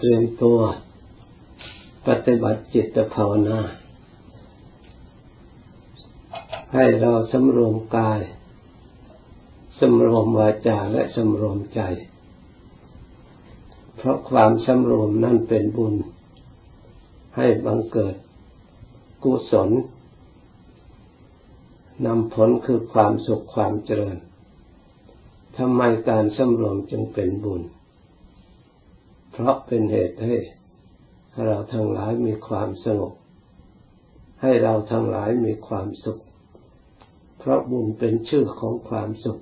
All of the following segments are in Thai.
เตรียมตัวปฏิบัติจิตภาวนา ให้เราสำรวมกายสำรวมวาจาและสำรวมใจ เพราะความสำรวมนั่นเป็นบุญ ให้บังเกิดกุศลนำผลคือความสุขความเจริญทำไมการสำรวมจึงเป็นบุญ เพราะเป็นเหตุให้เราทั้งหลายมีความสงบ ให้เราทั้งหลายมีความสุข เพราะบุญเป็นชื่อของความสุข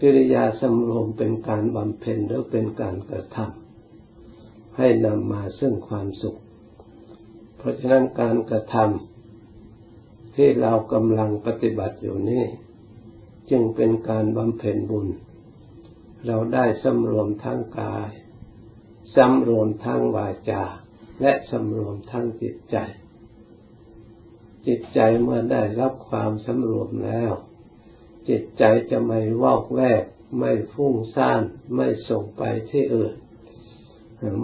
กิริยาสำรวมเป็นการบำเพ็ญหรือเป็นการกระทำให้นำมาซึ่งความสุข เพราะฉะนั้นการกระทำที่เรากำลังปฏิบัติอยู่นี้จึงเป็นการบำเพ็ญบุญ เราได้สำรวมทั้งกาย สำรวมทั้งวาจา และสำรวมทั้งจิตใจ จิตใจเมื่อได้รับความสำรวมแล้ว จิตใจจะไม่วอกแวก ไม่ฟุ้งซ่าน ไม่ส่งไปที่อื่น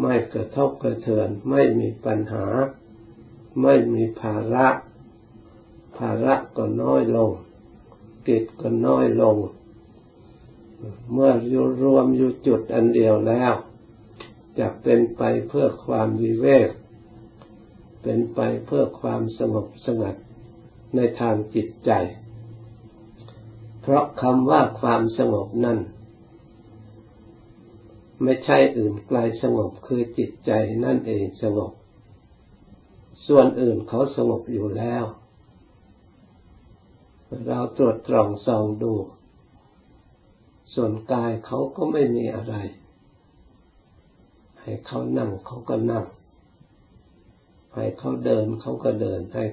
ไม่กระทบกระเทือน ไม่มีปัญหา ไม่มีภาระ ภาระก็น้อยลง กิจก็น้อยลง เมื่ออยู่รวมอยู่จุดอันเดียวแล้ว จะเป็นไปเพื่อความวิเวก เป็นไปเพื่อความสงบสงัดในทางจิตใจ เพราะคำว่าความสงบนั้นไม่ใช่อื่นไกลสงบคือจิตใจนั่นเองสงบ ส่วนอื่นเขาสงบอยู่แล้ว เราตรวจตรองส่องดู ส่วนกายเขาก็ไม่มีอะไร ให้เขานั่งเขาก็นั่ง ให้เขาเดินเขาก็เดิน ให้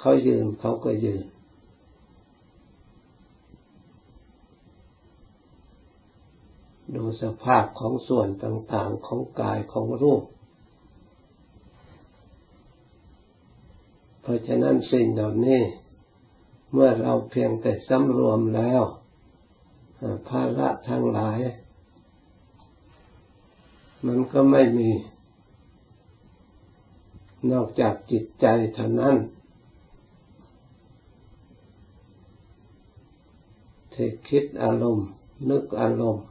เขายืนเขาก็ยืน ดูสภาพของส่วนต่างๆของกายของรูป เพราะฉะนั้นสิ่งเหล่านี้เมื่อเราเพียงแต่สำรวมแล้วภาระทั้งหลาย มันก็ไม่มี นอกจากจิตใจเท่านั้นที่คิดอารมณ์ นึกอารมณ์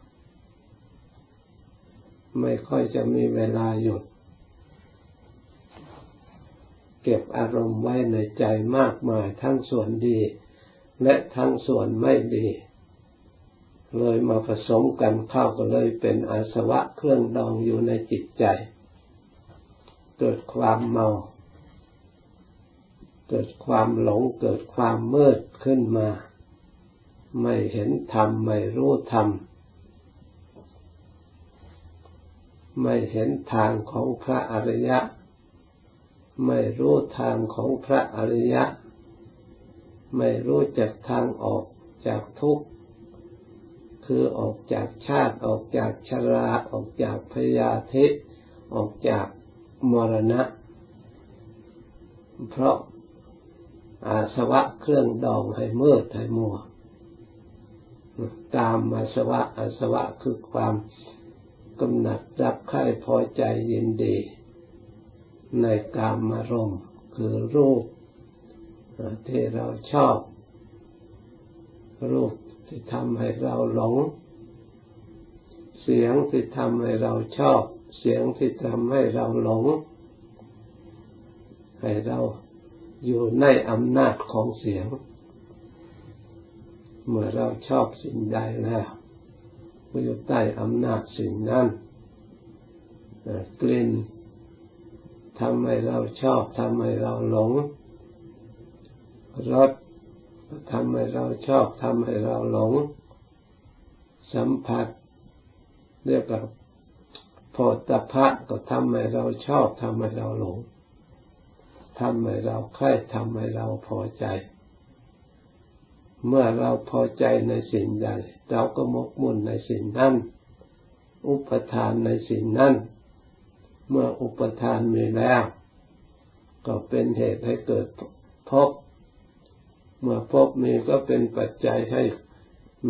ไม่ค่อยจะมีเวลาหยุดเก็บอารมณ์ไว้ในใจมากมายทั้งส่วนดี และทั้งส่วนไม่ดี เลยมาผสมกันเข้าก็เลยเป็นอาสวะเครื่องดองอยู่ในจิตใจ เกิดความเมา เกิดความหลงเกิดความมืดขึ้นมา ไม่เห็นธรรมไม่รู้ธรรมไม่เห็นทางของพระอริยะ ไม่รู้ทางของพระอริยะ ไม่รู้จักทางออกจากทุกข์ คือออกจากชาติออกจากชราออกจากพยาธิออกจากมรณะ เพราะอาสวะเครื่องดองให้มืดให้มัวตามอาสวะอาสวะคือความกำหนัดรักใคร่พอใจยินดี ในกามารมณ์คือรูปที่เราชอบ รูป ที่ทำให้เราหลง เสียงที่ทำให้เราชอบ เสียงที่ทำให้เราหลง ให้เราอยู่ในอำนาจของเสียง เมื่อเราชอบสิ่งใดแล้วก็อยู่ใต้อำนาจสิ่งนั้นกลิ่นทำให้เราชอบทำให้เราหลงรส ทำให้เราชอบทำให้เราหลง สัมผัสเรียกว่าโพธพะก็ทำให้เราชอบทำให้เราหลงทำให้เราใคร่ทำให้เราพอใจ เมื่อเราพอใจในสิ่งใดเราก็มกมุ่นในสิ่งนั้น อุปทานในสิ่งนั้น เมื่ออุปทานมีแล้ว ก็เป็นเหตุให้เกิดพบ มาพบมีก็เป็นปัจจัยให้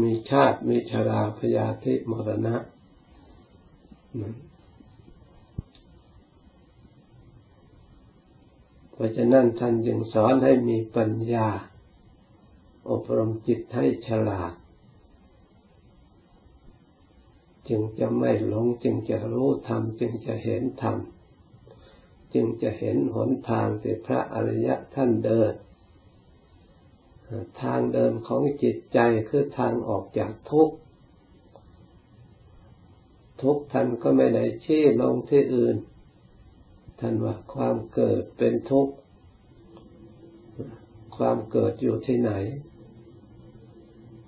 มีชาติมีชราพยาธิมรณะเพราะฉะนั้นท่านจึงสอนให้มีปัญญา อบรมจิตให้ฉลาด จึงจะไม่หลงจึงจะรู้ธรรมจึงจะเห็นธรรมจึงจะเห็นหนทางที่พระอริยะท่านเดิน ทางเดินของจิตใจคือทางออกจากทุกข์ทุกข์ท่านก็ไม่ได้ชี้ลงที่อื่น ท่านว่าความเกิดเป็นทุกข์ ความเกิดอยู่ที่ไหน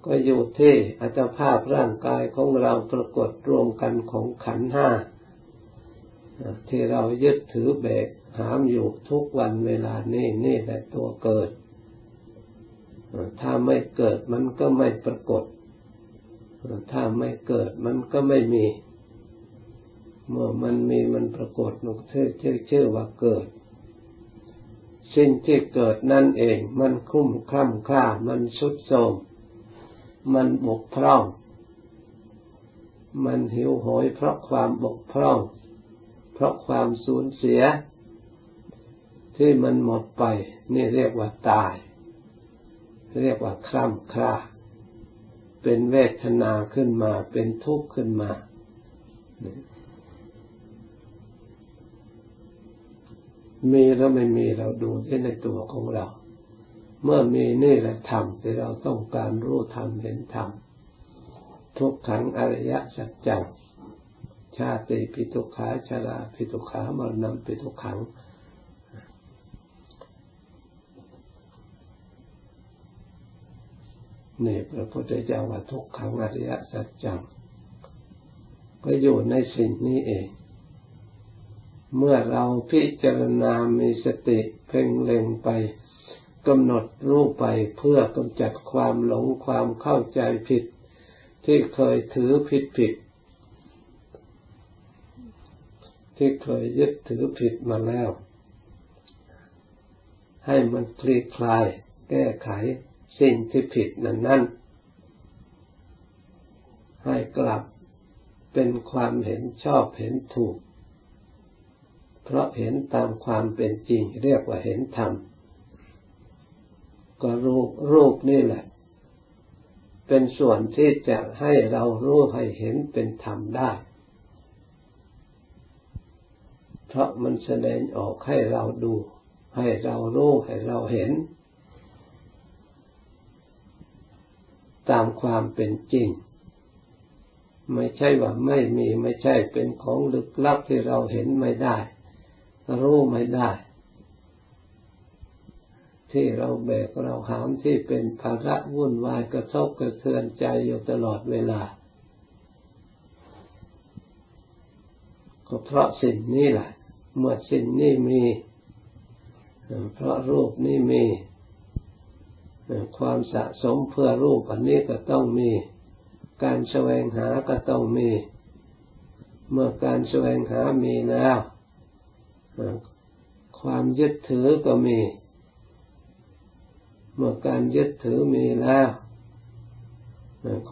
ก็อยู่ที่อัตภาพร่างกายของเราปรากฏรวมกันของขันห้าที่เรายึดถือเบกหามอยู่ทุกวันเวลานี่นี่แหละตัวเกิด ถ้าไม่เกิดมันก็ไม่ปรากฏ ถ้าไม่เกิดมันก็ไม่มี เมื่อมันมีมันปรากฏนกชื่อชื่อชื่อว่าเกิด สิ่งที่เกิดนั่นเองมันคุ้มคล่ำค่ามันสุดโทมมันบกพร่อง มันหิวโหยเพราะความบกพร่อง เพราะความสูญเสีย ที่มันหมดไป นี่เรียกว่าตาย เรียกว่าคล่ำคร่าเป็นเวทนาขึ้นมา เป็นทุกข์ขึ้นมามีแล้วไม่มีเราดูที่ในตัวของเรา เมื่อมีนี่แหละธรรมที่เราต้องการรู้ธรรมเห็นธรรมทุกขังอริยสัจจังชาติปิทุขาชาลาปิทุขามรณะปิทุขัง นี่พระพุทธเจ้าว่าทุกขังอริยสัจจังก็อยู่ในสิ่งนี้เอง เมื่อเราพิจารณามีสติเพ่งเล็งไปกำหนดรูปไปเพื่อกำจัดความหลงความเข้าใจผิด ที่เคยถือผิดผิด ที่เคยยึดถือผิดมาแล้ว ให้มันคลี่คลาย แก้ไข สิ่งที่ผิดนั้นนั้นให้กลับเป็นความเห็นชอบเห็นถูก เพราะเห็นตามความเป็นจริงเรียกว่าเห็นธรรม ก็รูปรูปนี่แหละ เป็นส่วนที่จะให้เรารู้ให้เห็นเป็นธรรมได้ เพราะมันแสดงออกให้เราดู ให้เรารู้ให้เราเห็น ตามความเป็นจริง ไม่ใช่ว่าไม่มีไม่ใช่เป็นของลึกลับที่เราเห็นไม่ได้ รู้ไม่ได้ ที่เราแบกเราหามที่เป็นภาระวุ่นวายกระทบกระเทือนใจอยู่ตลอดเวลาก็เพราะสิ่งนี้แหละเมื่อสิ่งนี้มี เพราะรูปนี้มี ความสะสมเพื่อรูปอันนี้ก็ต้องมี การแสวงหาก็ต้องมี เมื่อการแสวงหามีแล้วความยึดถือก็มี เมื่อการยึดถือมีแล้ว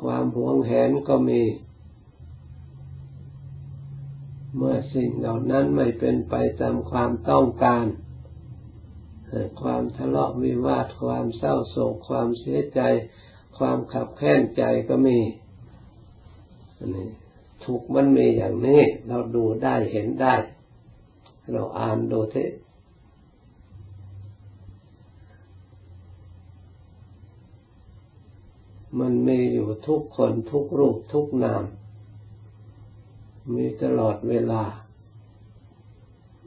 ความหวงแหนก็มี เมื่อสิ่งเหล่านั้นไม่เป็นไปตามความต้องการ ความทะเลาะวิวาท ความเศร้าโศก ความเสียใจ ความขับแค้นใจก็มีนนี้ทุกมันมีอย่างนี้ เราดูได้เห็นได้ เราอ่านดูเถมันมีอยู่ทุกคนทุกรูปทุกนาม มีตลอดเวลา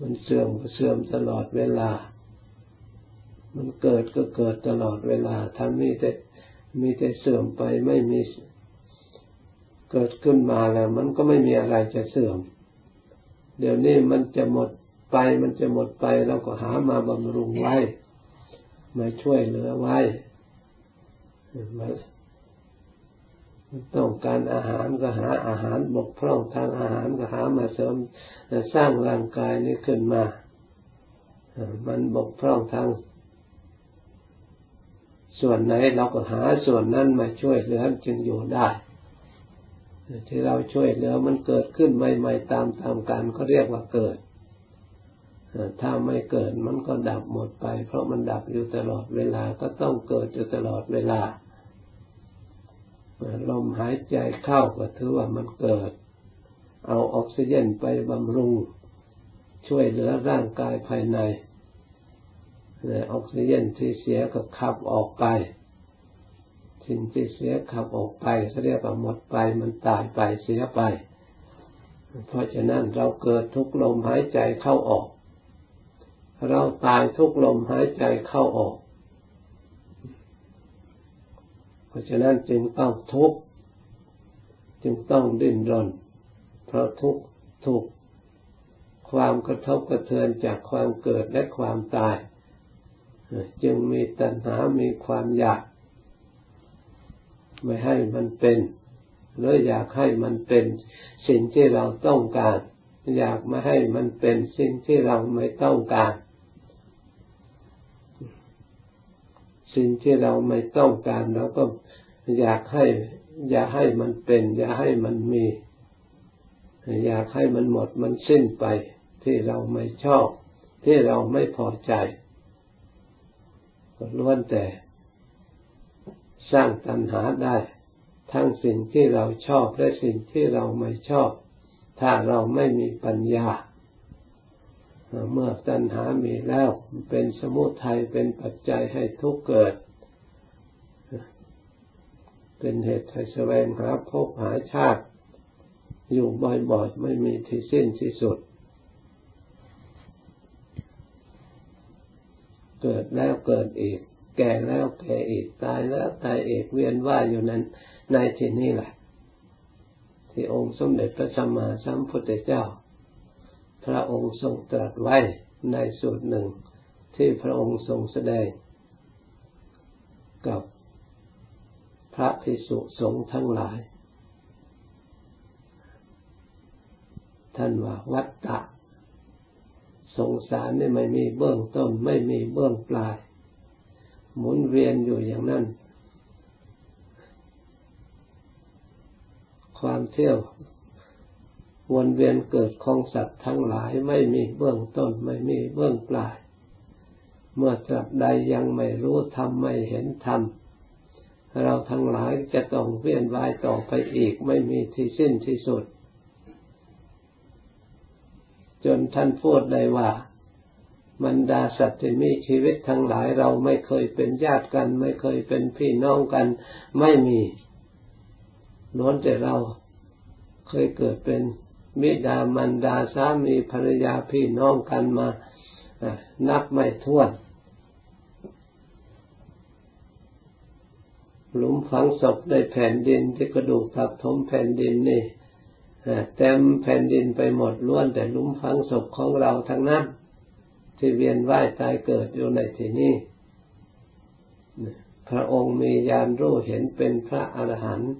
มันเสื่อมเสื่อมตลอดเวลา มันเกิดก็เกิดตลอดเวลา ถ้ามีแต่มีแต่เสื่อมไปไม่มีเกิดขึ้นมาแล้ว มันก็ไม่มีอะไรจะเสื่อม เดี๋ยวนี้มันจะหมดไปมันจะหมดไปเราก็หามาบำรุงไว้ มาช่วยเหลือไว้มาต้องการอาหารก็หาอาหารบกพร่องทางอาหารก็หามาเสริมสร้างร่างกายนี้ขึ้นมา มันบกพร่องทาง ส่วนไหนเราก็หาส่วนนั้นมาช่วยเหลือจึงอยู่ได้ ที่เราช่วยเหลือมันเกิดขึ้นใหม่ๆตามตามกันก็เรียกว่าเกิด ถ้าไม่เกิดมันก็ดับหมดไป เพราะมันดับอยู่ตลอดเวลาก็ต้องเกิดอยู่ตลอดเวลาลมหายใจเข้าก็ถือว่ามันเกิด เอาออกซิเจนไปบำรุง ช่วยเหลือร่างกายภายใน ออกซิเจนที่เสียก็ขับออกไป สิ่งที่เสียขับออกไปเขาเรียกว่าหมดไปมันตายไปเสียไป เพราะฉะนั้นเราเกิดทุกลมหายใจเข้าออก เราตายทุกลมหายใจเข้าออก เพราะฉะนั้นจึงต้องทุกข์จึงต้องดิ้นรน เพราะทุกข์ทุกความกระทบกระเทือนจากความเกิดและความตาย จึงมีตัณหา มีความอยาก ไม่ให้มันเป็นหรืออยากให้มันเป็นสิ่งที่เราต้องการ อยากไม่ให้มันเป็นสิ่งที่เราไม่ต้องการ สิ่งที่เราไม่ต้องการเราก็อยากให้ อย่าให้มันเป็น อย่าให้มันมี อยากให้มันหมดมันสิ้นไป ที่เราไม่ชอบ ที่เราไม่พอใจ ล้วนแต่สร้างตัณหาได้ ทั้งสิ่งที่เราชอบและสิ่งที่เราไม่ชอบ ถ้าเราไม่มีปัญญา เมื่อตัณหามีแล้วเป็นสมุทัยเป็นปัจจัยให้ทุกข์เกิด เป็นเหตุให้แสวงหาพบหาชาติ อยู่บ่อยๆไม่มีที่สิ้นที่สุด เกิดแล้วเกิดอีก แก่แล้วแก่อีกตายแล้วตายเอกเวียนว่ายอยู่นั้นในที่นี้แหละ ที่องค์สมเด็จพระสัมมาสัมพุทธเจ้า พระองค์ทรงตรัสไว้ในสูตรหนึ่ง ที่พระองค์ทรงแสดง กับพระภิกษุสงฆ์ทั้งหลาย ท่านว่าวัตตะ สงสารนี่ไม่มีเบื้องต้น ไม่มีเบื้องปลาย หมุนเวียนอยู่อย่างนั้น ความเที่ยววนเวียนเกิดของสัตว์ทั้งหลายไม่มีเบื้องต้น ไม่มีเบื้องปลาย เมื่อตราบใดยังไม่รู้ธรรมไม่เห็นธรรมเราทั้งหลายจะต้องเวียนว่ายต่อไปอีกไม่มีที่สิ้นที่สุด จนท่านพูดได้ว่าบรรดาสัตว์ที่มีชีวิตทั้งหลายเราไม่เคยเป็นญาติกัน ไม่เคยเป็นพี่น้องกัน ไม่มีล้วนแต่เราเคยเกิดเป็นมิดามันดาสามีภรรยาพี่น้องกันมานับไม่ถ้วน หลุมฝังศพในแผ่นดินที่กระดูกทับถมแผ่นดินนี่ เต็มแผ่นดินไปหมดล้วนแต่ลุมฝังศพของเราทั้งนั้น ที่เวียนว่ายตายเกิดอยู่ในที่นี้พระองค์มีญาณรู้เห็นเป็นพระอรหันต์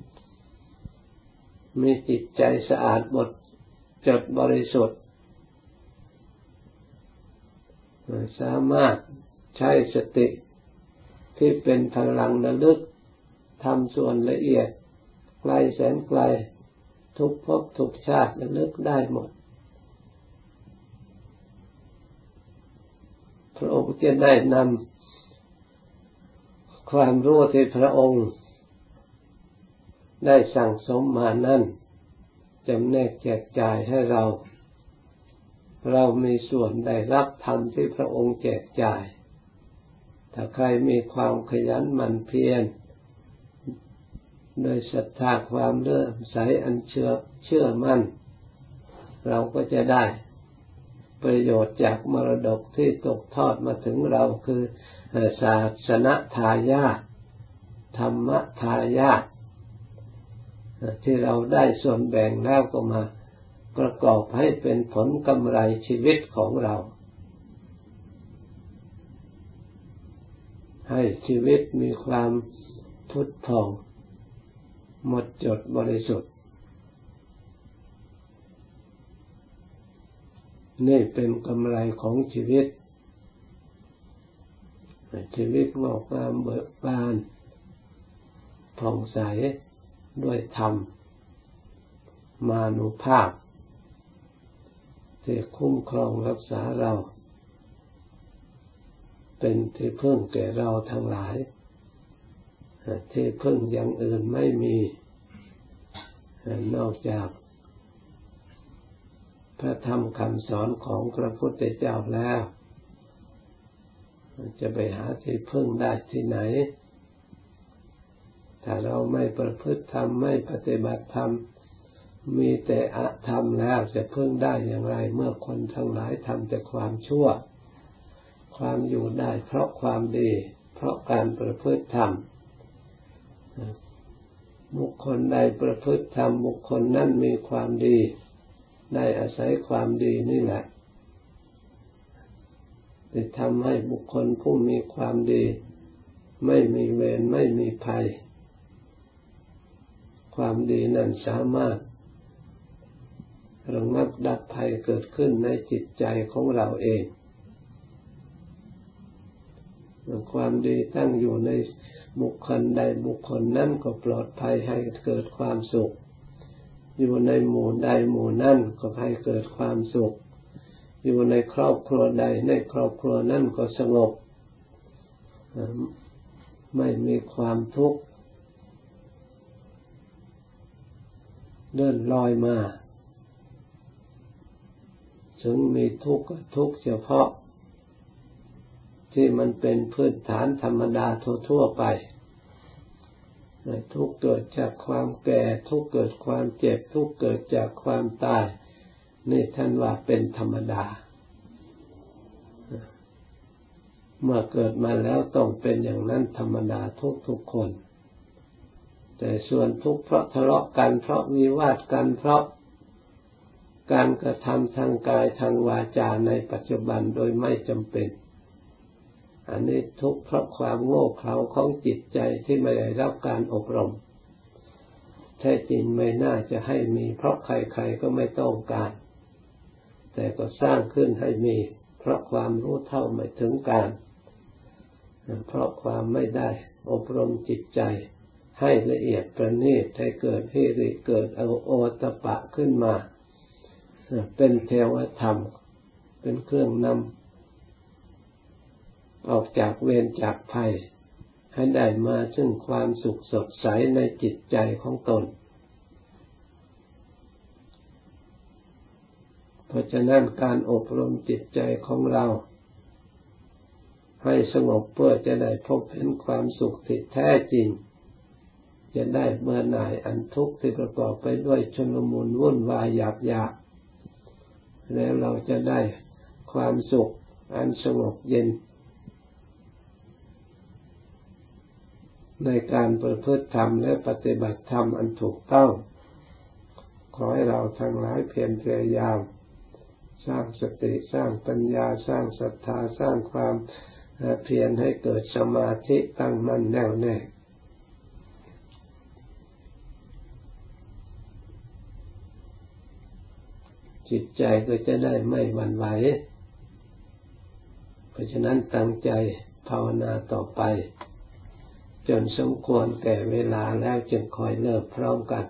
มีจิตใจสะอาดบดจดบริสุทธิ์ สามารถใช้สติที่เป็นพลังระลึกทำส่วนละเอียดไกลแสนไกล ทุกภพทุกชาติระลึกได้หมด พระองค์จะได้นำความรู้ที่พระองค์ ได้สั่งสมมานั้นจำแนกแจกจ่ายให้เรา เรามีส่วนได้รับธรรมที่พระองค์แจกจ่าย ถ้าใครมีความขยันหมั่นเพียร โดยศรัทธาความเลื่อมใสอันเชื่อเชื่อมั่น เราก็จะได้ประโยชน์จากมรดกที่ตกทอดมาถึงเราคือศาสนทายาทธรรมทายาทที่เราได้ส่วนแบ่งแล้วก็มาประกอบให้เป็นผลกำไรชีวิตของเรา ให้ชีวิตมีความพุทธอง หมดจดบริสุทธิ์ นี่เป็นกำไรของชีวิต ชีวิตงอกงามเบิกบานผ่องใสด้วยธรรม มานุภาพที่คุ้มครองรักษาเรา เป็นที่พึ่งแก่เราทั้งหลาย ที่พึ่งอย่างอื่นไม่มี นอกจาก พระธรรมคำสอนของพระพุทธเจ้าแล้ว จะไปหาที่พึ่งได้ที่ไหน ถ้าเราไม่ประพฤติธรรม ไม่ปฏิบัติธรรม มีแต่อะธรรมแล้วจะพึ่งได้อย่างไร เมื่อคนทั้งหลายทำแต่ความชั่ว ความอยู่ได้เพราะความดี เพราะการประพฤติธรรม บุคคลใดประพฤติธรรมบุคคลนั้นมีความดี ได้อาศัยความดีนี่แหละจะทำให้บุคคลผู้มีความดี ไม่มีเวรไม่มีภัย ความดีนั้นสามารถระงับดับภัยเกิดขึ้นในจิตใจของเราเอง ความดีตั้งอยู่ใน บุคคลใดบุคคลนั้นก็ปลอดภัยให้เกิดความสุข อยู่ในหมู่ใดหมู่นั้นก็ให้เกิดความสุข อยู่ในครอบครัวใดในครอบครัวนั้นก็สงบ ไม่มีความทุกข์เดินลอยมา ถึงมีทุกข์ทุกข์เฉพาะ ที่มันเป็นพื้นฐานธรรมดาทั่วๆไป ทุกเกิดจากความแก่ ทุกเกิดความเจ็บ ทุกเกิดจากความตาย นี่ท่านว่าเป็นธรรมดา เมื่อเกิดมาแล้วต้องเป็นอย่างนั้นธรรมดาทุกทุกคน แต่ส่วนทุกเพราะทะเลาะกันเพราะวิวาทกันเพราะการกระทำทางกายทางวาจาในปัจจุบันโดยไม่จำเป็น อันนี้ทุกข์เพราะความโง่เขลาของจิตใจที่ไม่ได้รับการอบรมแท้จริงไม่น่าจะให้มี เพราะใครๆก็ไม่ต้องการ แต่ก็สร้างขึ้นให้มี เพราะความรู้เท่าไม่ถึงการ เพราะความไม่ได้อบรมจิตใจ ให้ละเอียดประณีตให้เกิดฮิริเกิดเอาโอตปะขึ้นมา เป็นเทวธรรม เป็นเครื่องนำ ออกจากเวรจากภัย ให้ได้มาซึ่งความสุขสดใสในจิตใจของตน เพราะฉะนั้นการอบรมจิตใจของเรา ให้สงบเพื่อจะได้พบเห็นความสุขที่แท้จริง จะได้เมื่อหน่ายอันทุกข์ที่ประกอบไปด้วยชนมุนวุ่นวายหยาบหยาบแล้วเราจะได้ความสุขอันสงบเย็น ในการประพฤติธรรมและปฏิบัติธรรมอันถูกต้อง ขอให้เราทั้งหลายเพียรพยายาม สร้างสติสร้างปัญญาสร้างศรัทธาสร้างความเพียรให้เกิดสมาธิตั้งมั่นแน่วแน่จิตใจก็จะได้ไม่หวั่นไหว เพราะฉะนั้นตั้งใจภาวนาต่อไป จนสมควรแก่เวลาแล้วจึงคอยเลิกพร้อมกัน